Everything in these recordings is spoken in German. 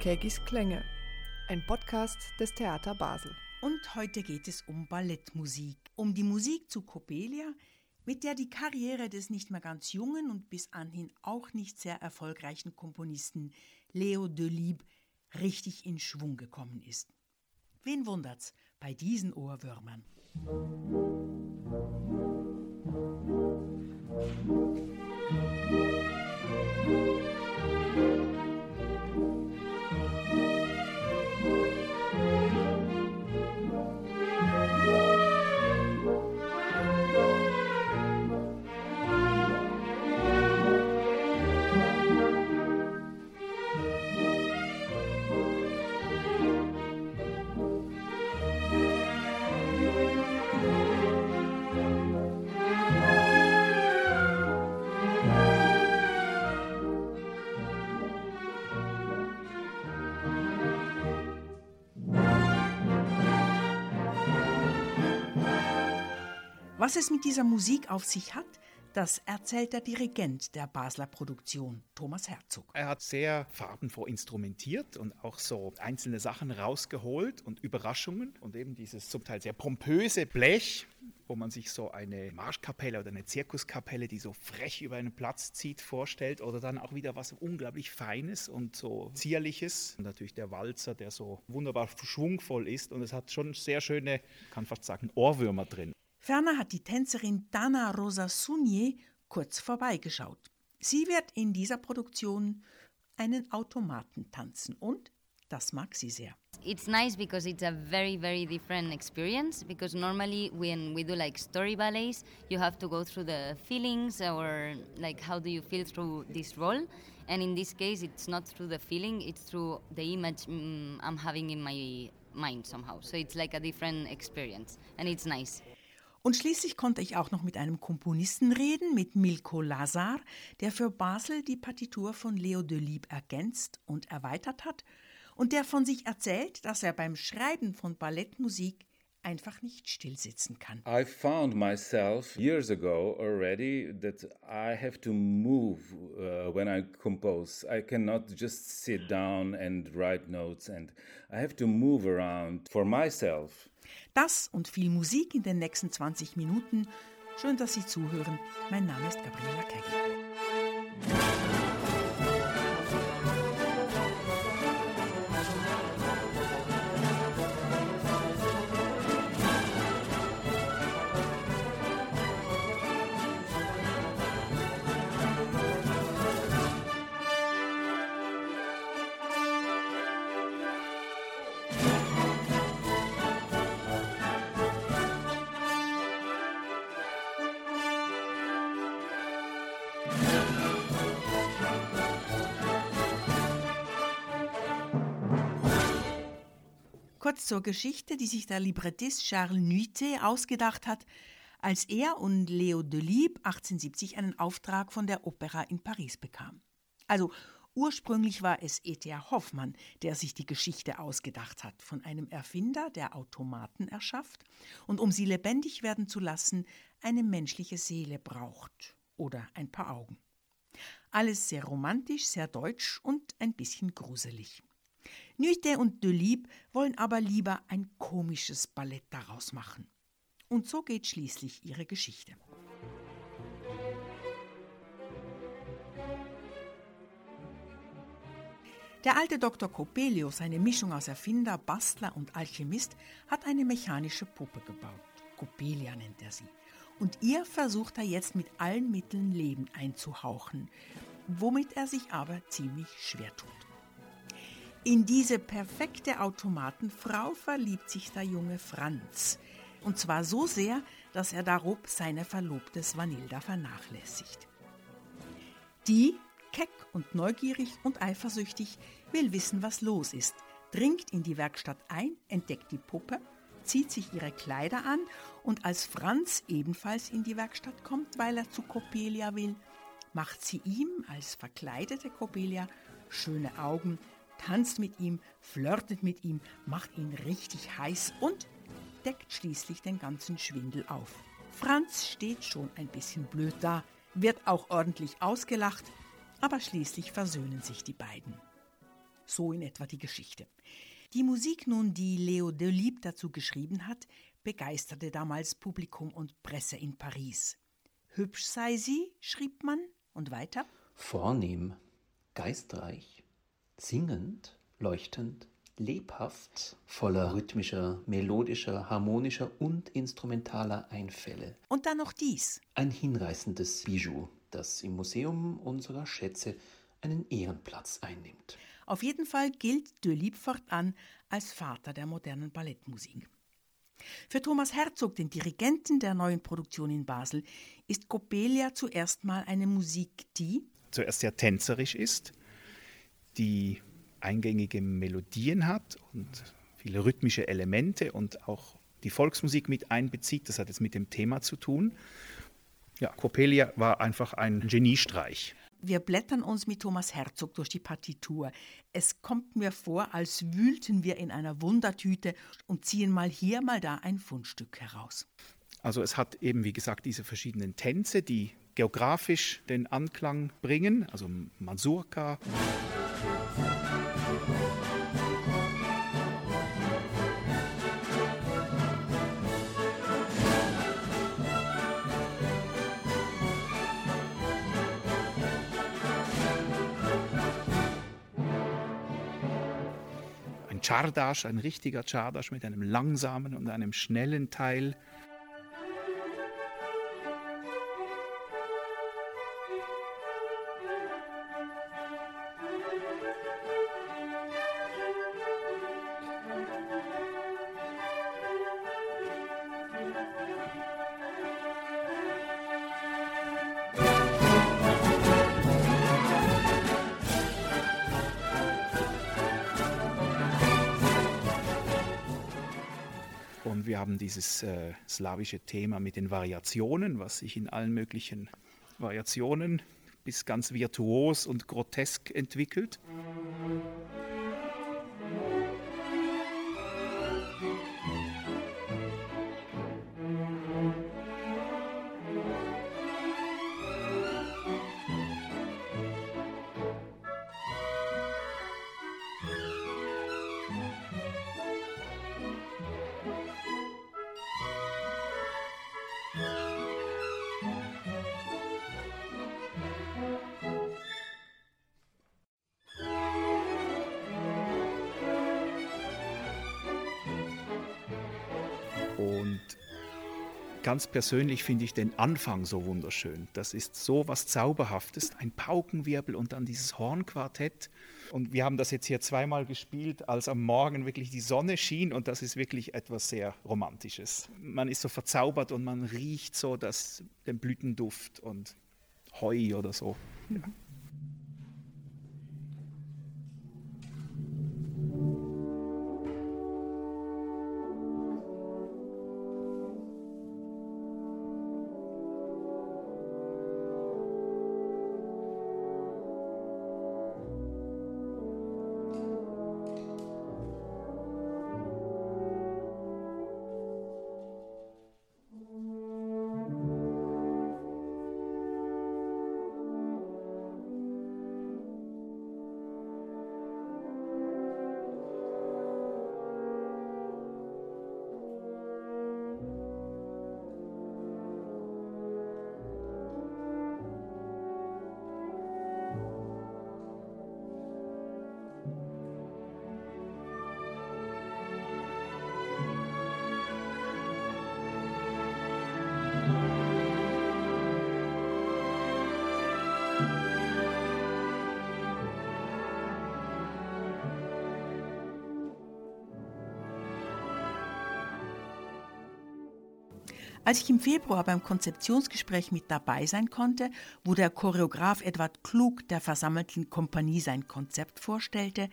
Kägis Klänge, ein Podcast des Theater Basel. Und heute geht es um Ballettmusik, um die Musik zu Coppelia, mit der die Karriere des nicht mehr ganz jungen und bis anhin auch nicht sehr erfolgreichen Komponisten Leo Delibes richtig in Schwung gekommen ist. Wen wundert's bei diesen Ohrwürmern? Was es mit dieser Musik auf sich hat, das erzählt der Dirigent der Basler Produktion, Thomas Herzog. Er hat sehr farbenfroh instrumentiert und auch so einzelne Sachen rausgeholt und Überraschungen und eben dieses zum Teil sehr pompöse Blech, wo man sich so eine Marschkapelle oder eine Zirkuskapelle, die so frech über einen Platz zieht, vorstellt oder dann auch wieder was unglaublich Feines und so Zierliches. Und natürlich der Walzer, der so wunderbar schwungvoll ist und es hat schon sehr schöne, kann fast sagen, Ohrwürmer drin. Ferner hat die Tänzerin Dana Rosa Sunier kurz vorbeigeschaut. Sie wird in dieser Produktion einen Automaten tanzen und das mag sie sehr. It's nice because it's a very, very different experience. Because normally, when we do like story ballets, you have to go through the feelings or like how do you feel through this role. And in this case, it's not through the feeling, it's through the image mm, I'm having in my mind somehow. So it's like a different experience and it's nice. Und schließlich konnte ich auch noch mit einem Komponisten reden, mit Milko Lazar, der für Basel die Partitur von Leo Delibes ergänzt und erweitert hat und der von sich erzählt, dass er beim Schreiben von Ballettmusik einfach nicht stillsitzen kann. I found myself years ago already that I have to move uh, when I compose. I cannot just sit down and write notes and I have to move around for myself. Das und viel Musik in den nächsten 20 Minuten. Schön, dass Sie zuhören. Mein Name ist Gabriela Kegel. Zur Geschichte, die sich der Librettist Charles Nuité ausgedacht hat, als er und Leo Delibes 1870 einen Auftrag von der Opera in Paris bekam. Also ursprünglich war es E.T.A. Hoffmann, der sich die Geschichte ausgedacht hat, von einem Erfinder, der Automaten erschafft und um sie lebendig werden zu lassen, eine menschliche Seele braucht oder ein paar Augen. Alles sehr romantisch, sehr deutsch und ein bisschen gruselig. Nuité und Delibes wollen aber lieber ein komisches Ballett daraus machen. Und so geht schließlich ihre Geschichte. Der alte Dr. Coppelius, eine Mischung aus Erfinder, Bastler und Alchemist, hat eine mechanische Puppe gebaut. Coppelia nennt er sie. Und ihr versucht er jetzt mit allen Mitteln Leben einzuhauchen, womit er sich aber ziemlich schwer tut. In diese perfekte Automatenfrau verliebt sich der junge Franz. Und zwar so sehr, dass er darob seine Verlobte Svanilda vernachlässigt. Die, keck und neugierig und eifersüchtig, will wissen, was los ist, dringt in die Werkstatt ein, entdeckt die Puppe, zieht sich ihre Kleider an und als Franz ebenfalls in die Werkstatt kommt, weil er zu Coppelia will, macht sie ihm als verkleidete Coppelia schöne Augen, tanzt mit ihm, flirtet mit ihm, macht ihn richtig heiß und deckt schließlich den ganzen Schwindel auf. Franz steht schon ein bisschen blöd da, wird auch ordentlich ausgelacht, aber schließlich versöhnen sich die beiden. So in etwa die Geschichte. Die Musik nun, die Leo Delibes dazu geschrieben hat, begeisterte damals Publikum und Presse in Paris. Hübsch sei sie, schrieb man, und weiter. Vornehm, geistreich, singend, leuchtend, lebhaft, voller rhythmischer, melodischer, harmonischer und instrumentaler Einfälle. Und dann noch dies. Ein hinreißendes Bijou, das im Museum unserer Schätze einen Ehrenplatz einnimmt. Auf jeden Fall gilt Delibes fortan als Vater der modernen Ballettmusik. Für Thomas Herzog, den Dirigenten der neuen Produktion in Basel, ist Coppelia zuerst mal eine Musik, die zuerst sehr tänzerisch ist, die eingängige Melodien hat und viele rhythmische Elemente und auch die Volksmusik mit einbezieht. Das hat jetzt mit dem Thema zu tun. Ja, Coppelia war einfach ein Geniestreich. Wir blättern uns mit Thomas Herzog durch die Partitur. Es kommt mir vor, als wühlten wir in einer Wundertüte und ziehen mal hier, mal da ein Fundstück heraus. Also es hat eben, wie gesagt, diese verschiedenen Tänze, die geografisch den Anklang bringen, also Mazurka. Czardasch, ein richtiger Czardasch mit einem langsamen und einem schnellen Teil. Wir haben dieses äh, slawische Thema mit den Variationen, was sich in allen möglichen Variationen bis ganz virtuos und grotesk entwickelt. Und ganz persönlich finde ich den Anfang so wunderschön. Das ist so was Zauberhaftes, ein Paukenwirbel und dann dieses Hornquartett. Und wir haben das jetzt hier zweimal gespielt, als am Morgen wirklich die Sonne schien und das ist wirklich etwas sehr Romantisches. Man ist so verzaubert und man riecht so das, den Blütenduft und Heu oder so. Ja. Als ich im Februar beim Konzeptionsgespräch mit dabei sein konnte, wo der Choreograf Edward Klug der versammelten Kompanie sein Konzept vorstellte,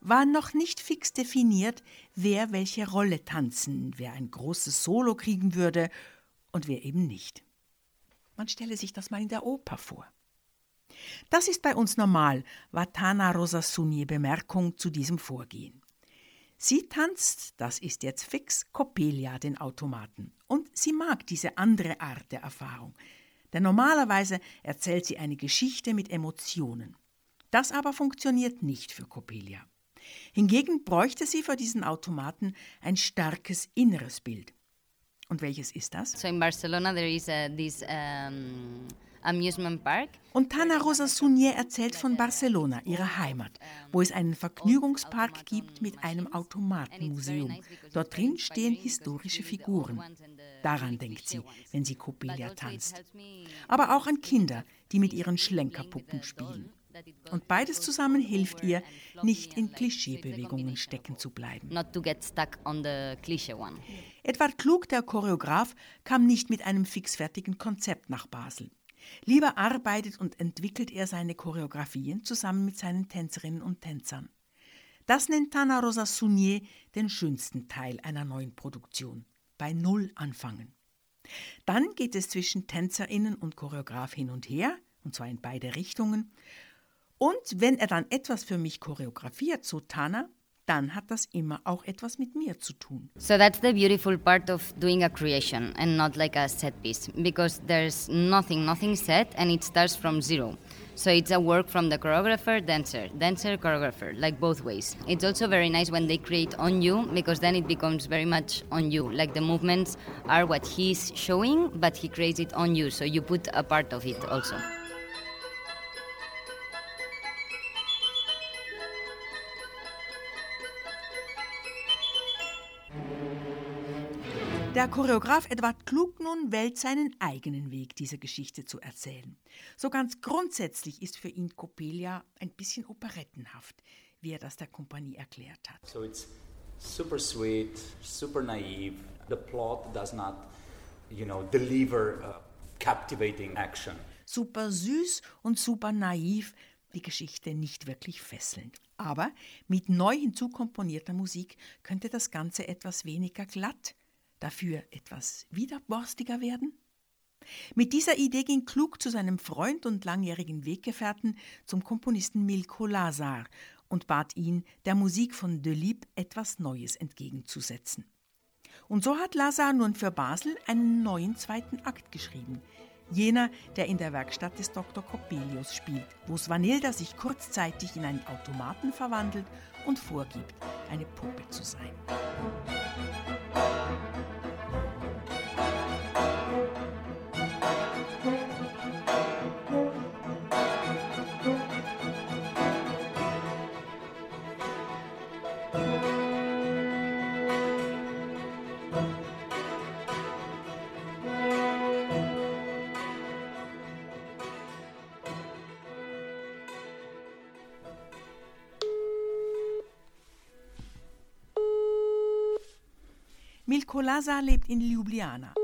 war noch nicht fix definiert, wer welche Rolle tanzen, wer ein großes Solo kriegen würde und wer eben nicht. Man stelle sich das mal in der Oper vor. Das ist bei uns normal, war Tana Rosasuni Bemerkung zu diesem Vorgehen. Sie tanzt, das ist jetzt fix, Coppelia den Automaten. Und sie mag diese andere Art der Erfahrung. Denn normalerweise erzählt sie eine Geschichte mit Emotionen. Das aber funktioniert nicht für Coppelia. Hingegen bräuchte sie für diesen Automaten ein starkes inneres Bild. Und welches ist das? So in Barcelona there is a, this um, amusement park. Und Tana Rosa Sunier erzählt von Barcelona, ihrer Heimat, wo es einen Vergnügungspark gibt mit einem Automatenmuseum. Dort drin stehen historische Figuren. Daran denkt sie, wenn sie Copelia tanzt. Aber auch an Kinder, die mit ihren Schlenkerpuppen spielen. Und beides zusammen hilft ihr, nicht in Klischeebewegungen stecken zu bleiben. Edward Klug, der Choreograf, kam nicht mit einem fixfertigen Konzept nach Basel. Lieber arbeitet und entwickelt er seine Choreografien zusammen mit seinen Tänzerinnen und Tänzern. Das nennt Tana Rosa Sunier den schönsten Teil einer neuen Produktion. Bei Null anfangen. Dann geht es zwischen Tänzerinnen und Choreograf hin und her, und zwar in beide Richtungen. Und wenn er dann etwas für mich choreografiert, so Tana, dann hat das immer auch etwas mit mir zu tun. So that's the beautiful part of doing a creation and not like a set piece because there's nothing, nothing set and it starts from zero. So it's a work from the choreographer, dancer, dancer, choreographer, like both ways. It's also very nice when they create on you because then it becomes very much on you. Like the movements are what he's showing, but he creates it on you. So you put a part of it also. Der Choreograf Edward Klug nun wählt seinen eigenen Weg, diese Geschichte zu erzählen. So ganz grundsätzlich ist für ihn Coppelia ein bisschen operettenhaft, wie er das der Kompanie erklärt hat. So it's super sweet, super naive. The plot does not, you know, deliver a captivating action. Super süß und super naiv, die Geschichte nicht wirklich fesselnd. Aber mit neu hinzukomponierter Musik könnte das Ganze etwas weniger glatt, dafür etwas widerborstiger werden? Mit dieser Idee ging Klug zu seinem Freund und langjährigen Weggefährten, zum Komponisten Milko Lazar, und bat ihn, der Musik von Delibes etwas Neues entgegenzusetzen. Und so hat Lazar nun für Basel einen neuen zweiten Akt geschrieben. Jener, der in der Werkstatt des Dr. Coppelius spielt, wo Svanilda sich kurzzeitig in einen Automaten verwandelt und vorgibt, eine Puppe zu sein. Milko Lazar lebt in Ljubljana.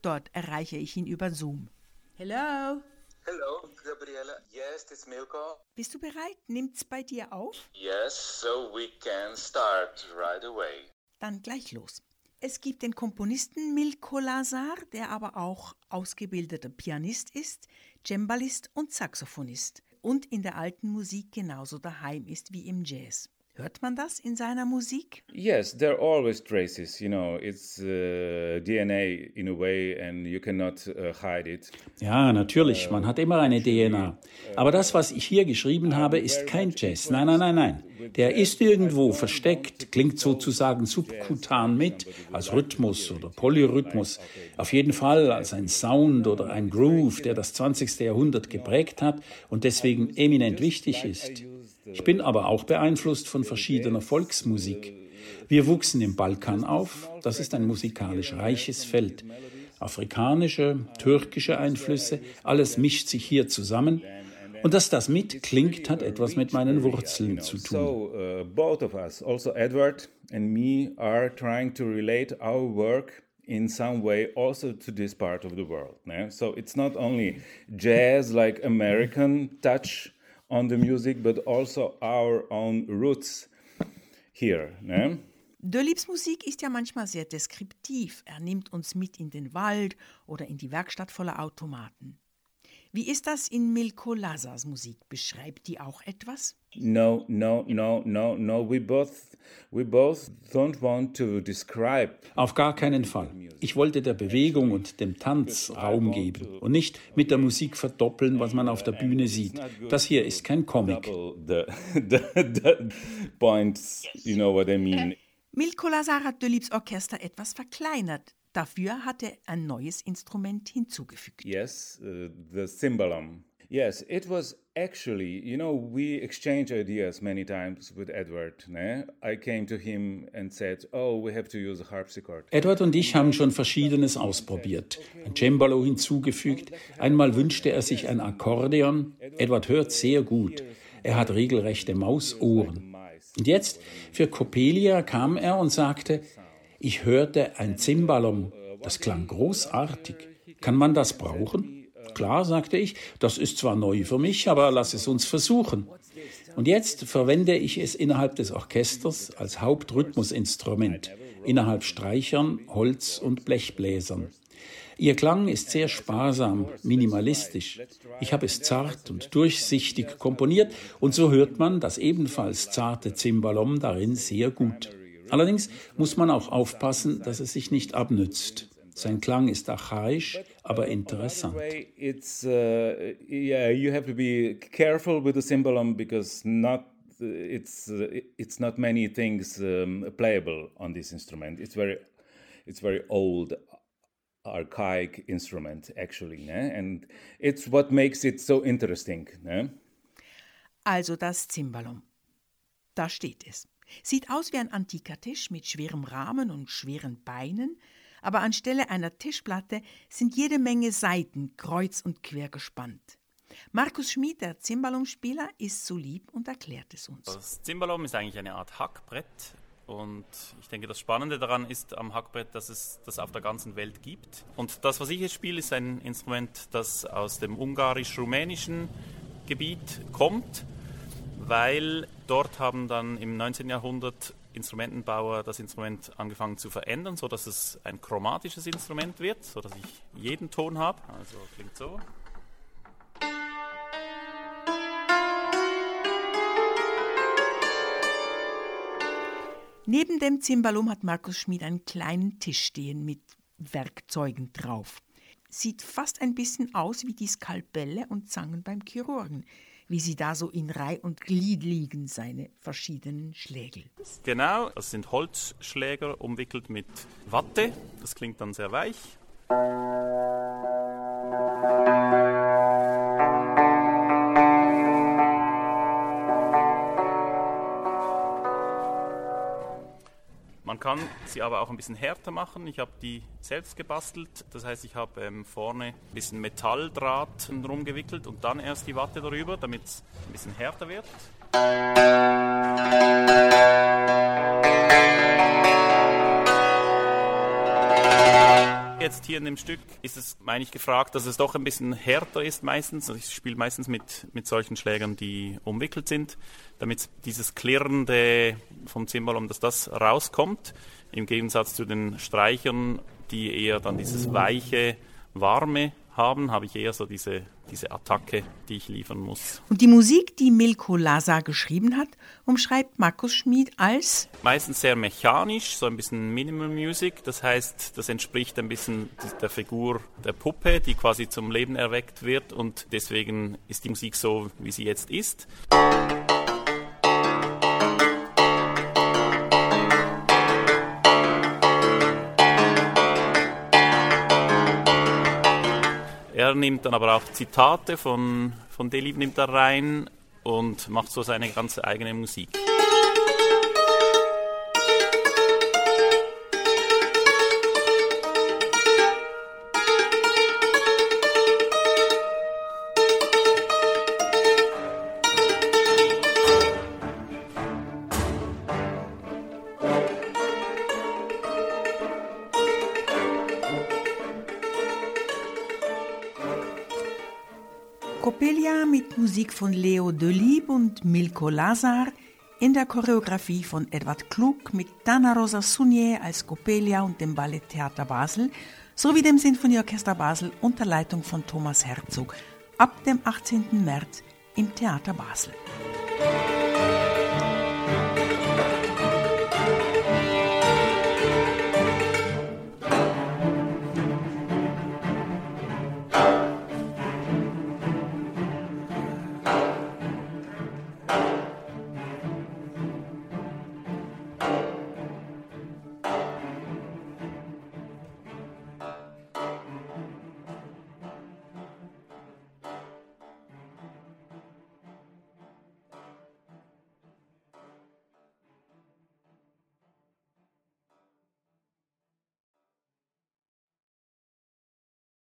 Dort erreiche ich ihn über Zoom. Hello. Hello, Gabriela. Yes, it's Milko. Bist du bereit? Nimmt's bei dir auf? Yes, so we can start right away. Dann gleich los. Es gibt den Komponisten Milko Lazar, der aber auch ausgebildeter Pianist ist, Cembalist und Saxophonist und in der alten Musik genauso daheim ist wie im Jazz. Hört man das in seiner Musik? Yes, there are always traces. You know, it's uh, DNA in a way, and you cannot uh, hide it. Ja, natürlich. Man hat immer eine DNA. Aber das, was ich hier geschrieben habe, ist kein Jazz. Nein, nein, nein, nein. Der ist irgendwo versteckt, klingt sozusagen subkutan mit, als Rhythmus oder Polyrhythmus. Auf jeden Fall als ein Sound oder ein Groove, der das 20. Jahrhundert geprägt hat und deswegen eminent wichtig ist. Ich bin aber auch beeinflusst von verschiedener Volksmusik. Wir wuchsen im Balkan auf, das ist ein musikalisch reiches Feld. Afrikanische, türkische Einflüsse, alles mischt sich hier zusammen. Und dass das mitklingt, hat etwas mit meinen Wurzeln zu tun. In some way also to this part of the world. Ne? So it's not only jazz like American touch, on the music, but also our own roots here. Ne? Delibes Musik ist ja manchmal sehr deskriptiv. Er nimmt uns mit in den Wald oder in die Werkstatt voller Automaten. Wie ist das in Milko Lazars Musik? Beschreibt die auch etwas? No, no, no, no, no. We both, we both don't want to describe. Auf gar keinen Fall. Ich wollte der Bewegung und dem Tanz Raum geben und nicht mit der Musik verdoppeln, was man auf der Bühne sieht. Das hier ist kein Comic. The, the, the points, you know what I mean. Milko Lazar hat Delibes Orchester etwas verkleinert. Dafür hat er ein neues Instrument hinzugefügt. Yes, uh, the cymbalum. Yes, it was actually, you know, we exchanged ideas many times with Edward. Ne? I came to him and said, oh, we have to use a harpsichord. Edward und ich haben schon Verschiedenes ausprobiert. Ein Cembalo hinzugefügt. Einmal wünschte er sich ein Akkordeon. Edward hört sehr gut. Er hat regelrechte Mausohren. Und jetzt, für Coppelia kam er und sagte, ich hörte ein Zimbalom, das klang großartig. Kann man das brauchen? Klar, sagte ich, das ist zwar neu für mich, aber lass es uns versuchen. Und jetzt verwende ich es innerhalb des Orchesters als Hauptrhythmusinstrument, innerhalb Streichern, Holz- und Blechbläsern. Ihr Klang ist sehr sparsam, minimalistisch. Ich habe es zart und durchsichtig komponiert und so hört man das ebenfalls zarte Zimbalom darin sehr gut. Allerdings muss man auch aufpassen, dass es sich nicht abnützt. Sein Klang ist archaisch, aber interessant. It's uh, yeah, you have to be careful with the cymbalum because not it's uh, it's not many things um, playable on this instrument. It's very it's very old archaic instrument actually, ne? and it's what makes it so interesting. Ne? Also das Cymbalum. Da steht es. Sieht aus wie ein antiker Tisch mit schwerem Rahmen und schweren Beinen, aber anstelle einer Tischplatte sind jede Menge Saiten kreuz und quer gespannt. Markus Schmid, der Zimbalomspieler, ist so lieb und erklärt es uns. Das Zimbalom ist eigentlich eine Art Hackbrett und ich denke, das Spannende daran ist am Hackbrett, dass es das auf der ganzen Welt gibt. Und das, was ich jetzt spiele, ist ein Instrument, das aus dem ungarisch-rumänischen Gebiet kommt weil dort haben dann im 19. Jahrhundert Instrumentenbauer das Instrument angefangen zu verändern, sodass es ein chromatisches Instrument wird, sodass ich jeden Ton habe. Also klingt so. Neben dem Zimbalum hat Markus Schmid einen kleinen Tisch stehen mit Werkzeugen drauf. Sieht fast ein bisschen aus wie die Skalpelle und Zangen beim Chirurgen wie sie da so in Reih und Glied liegen, seine verschiedenen Schlägel. Genau, das sind Holzschläger umwickelt mit Watte. Das klingt dann sehr weich. Kann sie aber auch ein bisschen härter machen. Ich habe die selbst gebastelt. Das heißt, ich habe ähm, vorne ein bisschen Metalldraht drum gewickelt und dann erst die Watte darüber, damit es ein bisschen härter wird. Jetzt hier in dem Stück ist es, meine ich, gefragt, dass es doch ein bisschen härter ist meistens. Also ich spiele meistens mit, mit solchen Schlägern, die umwickelt sind, damit dieses Klirrende vom Zimbalum, dass das rauskommt, im Gegensatz zu den Streichern, die eher dann dieses weiche, warme haben, habe ich eher so diese, diese Attacke, die ich liefern muss. Und die Musik, die Milko Lasa geschrieben hat, umschreibt Markus Schmid als meistens sehr mechanisch, so ein bisschen Minimal Music. Das heißt, das entspricht ein bisschen der Figur der Puppe, die quasi zum Leben erweckt wird und deswegen ist die Musik so, wie sie jetzt ist. Er nimmt dann aber auch Zitate von, von Delib nimmt er rein und macht so seine ganze eigene Musik. Musik von Leo Delib und Milko Lazar in der Choreografie von Edward Klug mit Dana Rosa Sunier als Coppelia und dem Balletttheater Basel sowie dem Sinfonieorchester Basel unter Leitung von Thomas Herzog. ab dem 18. März im Theater Basel.